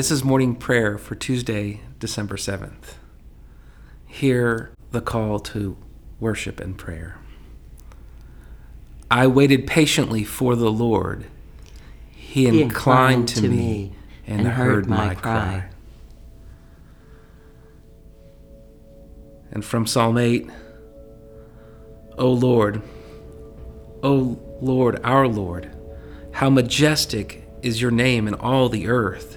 This is morning prayer for Tuesday, December 7th. Hear the call to worship and prayer. I waited patiently for the Lord. He, He inclined, to me and, heard my cry. And from Psalm 8 O Lord, O Lord, our Lord, how majestic is your name in all the earth.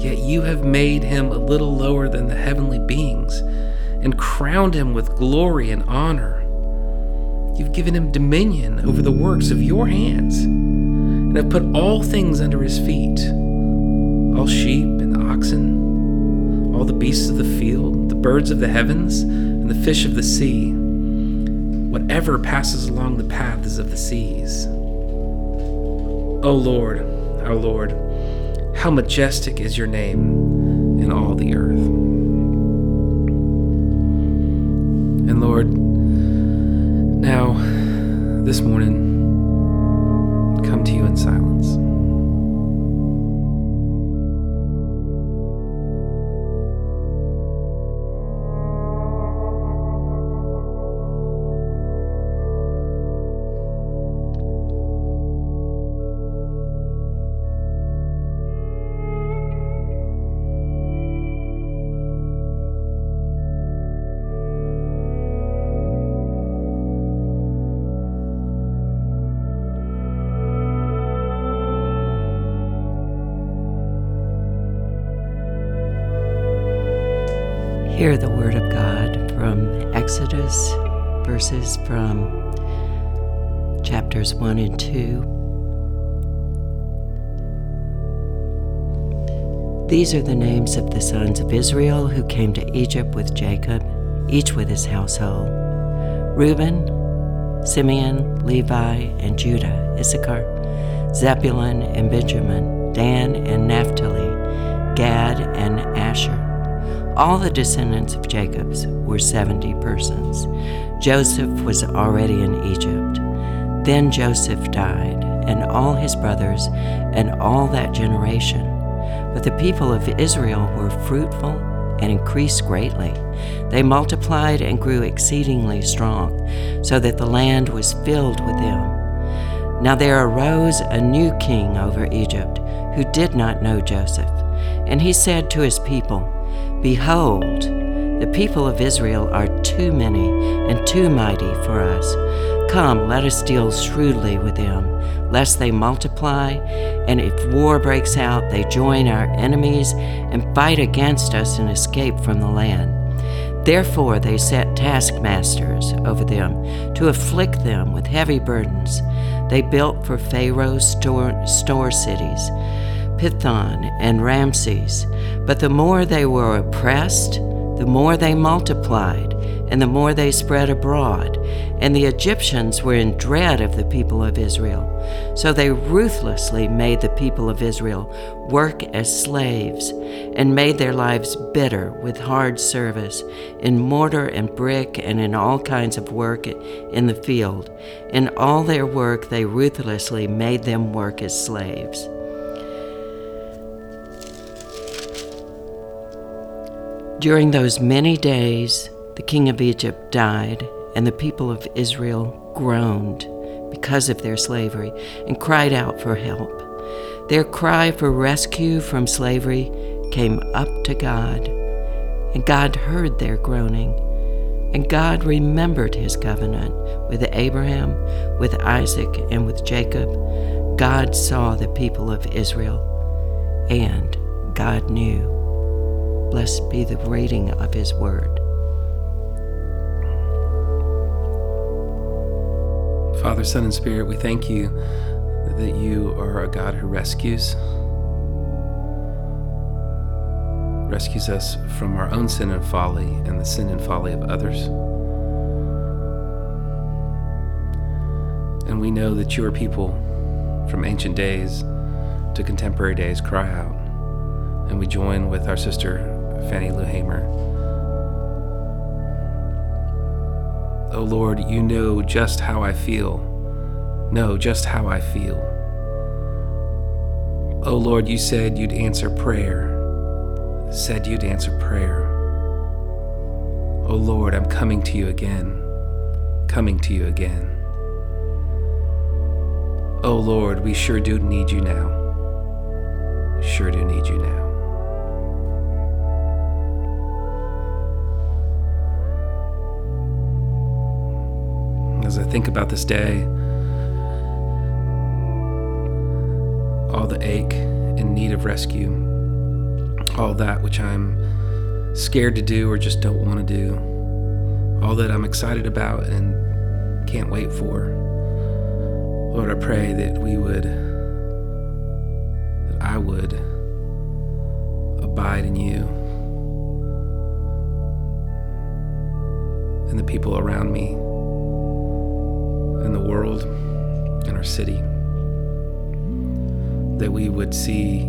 Yet you have made him a little lower than the heavenly beings, and crowned him with glory and honor. You've given him dominion over the works of your hands, and have put all things under his feet all sheep and oxen, all the beasts of the field, the birds of the heavens, and the fish of the sea, whatever passes along the paths of the seas. O Lord, our Lord, how majestic is your name in all the earth. And Lord, now, this morning, Hear the word of God from Exodus, verses from chapters 1 and 2. These are the names of the sons of Israel who came to Egypt with Jacob, each with his household Reuben, Simeon, Levi, and Judah, Issachar, Zebulun and Benjamin, Dan and Naphtali, Gad and. All the descendants of Jacob's were 70 persons. Joseph was already in Egypt. Then Joseph died, and all his brothers, and all that generation. But the people of Israel were fruitful and increased greatly. They multiplied and grew exceedingly strong, so that the land was filled with them. Now there arose a new king over Egypt, who did not know Joseph. And he said to his people, Behold, the people of Israel are too many and too mighty for us. Come, let us deal shrewdly with them, lest they multiply, and if war breaks out, they join our enemies and fight against us and escape from the land. Therefore, they set taskmasters over them to afflict them with heavy burdens. They built for Pharaoh store, store cities. Pithom and Ramses. But the more they were oppressed, the more they multiplied, and the more they spread abroad. And the Egyptians were in dread of the people of Israel. So they ruthlessly made the people of Israel work as slaves, and made their lives bitter with hard service, in mortar and brick, and in all kinds of work in the field. In all their work, they ruthlessly made them work as slaves. During those many days, the king of Egypt died, and the people of Israel groaned because of their slavery and cried out for help. Their cry for rescue from slavery came up to God, and God heard their groaning. And God remembered his covenant with Abraham, with Isaac, and with Jacob. God saw the people of Israel, and God knew. Blessed be the reading of his word. Father, Son, and Spirit, we thank you that you are a God who rescues. rescues us from our own sin and folly and the sin and folly of others. And we know that your people from ancient days to contemporary days cry out. And we join with our sister Fannie Lou Hamer. Oh Lord, you know just how I feel. Know just how I feel. Oh Lord, you said you'd answer prayer. Said you'd answer prayer. Oh Lord, I'm coming to you again. Coming to you again. Oh Lord, we sure do need you now. Sure do need you now. As I think about this day, all the ache and need of rescue, all that which I'm scared to do or just don't want to do, all that I'm excited about and can't wait for. Lord, I pray that we would, that I would abide in you and the people around me, in the world, in our city, that we would see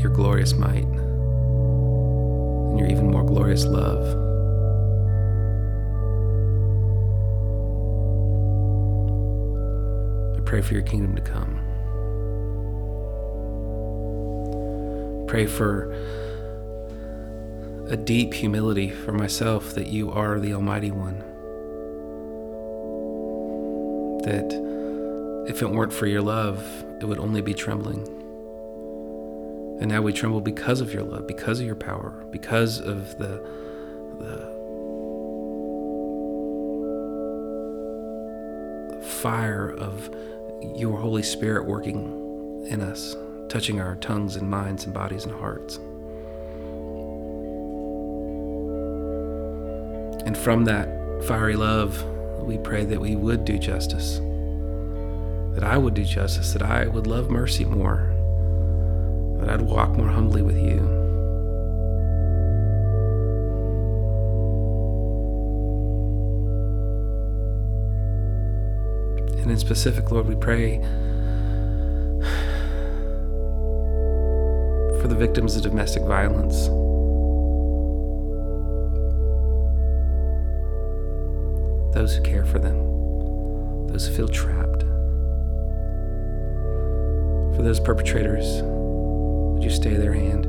your glorious might and your even more glorious love. I pray for your kingdom to come. Pray for a deep humility for myself that you are the Almighty One. That if it weren't for your love, it would only be trembling. And now we tremble because of your love, because of your power, because of the, the fire of your Holy Spirit working in us, touching our tongues and minds and bodies and hearts. And from that fiery love, we pray that we would do justice, that I would do justice, that I would love mercy more, that I'd walk more humbly with you. And in specific, Lord, we pray for the victims of domestic violence. Those who care for them, those who feel trapped. For those perpetrators, would you stay their hand?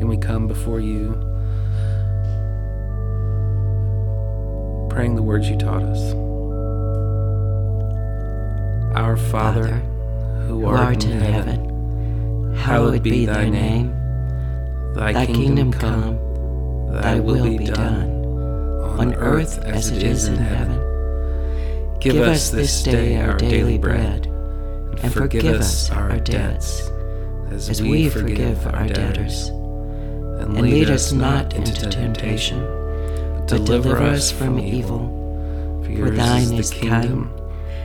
And we come before you, praying the words you taught us. Our Father, Father, who who art, art in heaven, hallowed be thy name. Thy, kingdom come, thy will be done, on earth as it is in heaven. Give us this day our daily bread, and forgive us our debts, as we forgive our debtors. And lead us not into temptation, but deliver us from evil. For For thine is the kingdom,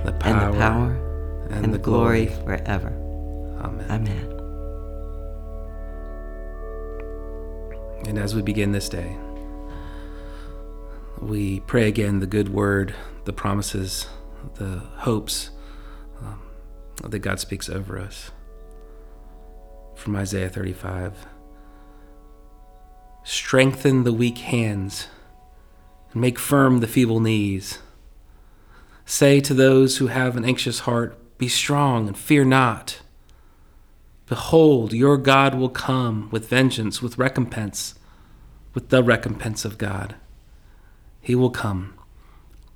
the and power, the power and, the glory forever. Amen. Amen. And as we begin this day, we pray again the good word, the promises, the hopes um, that God speaks over us. From Isaiah 35 Strengthen the weak hands and make firm the feeble knees. Say to those who have an anxious heart, Be strong and fear not. Behold, your God will come with vengeance, with recompense, with the recompense of God. He will come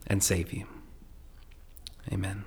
and save you. Amen.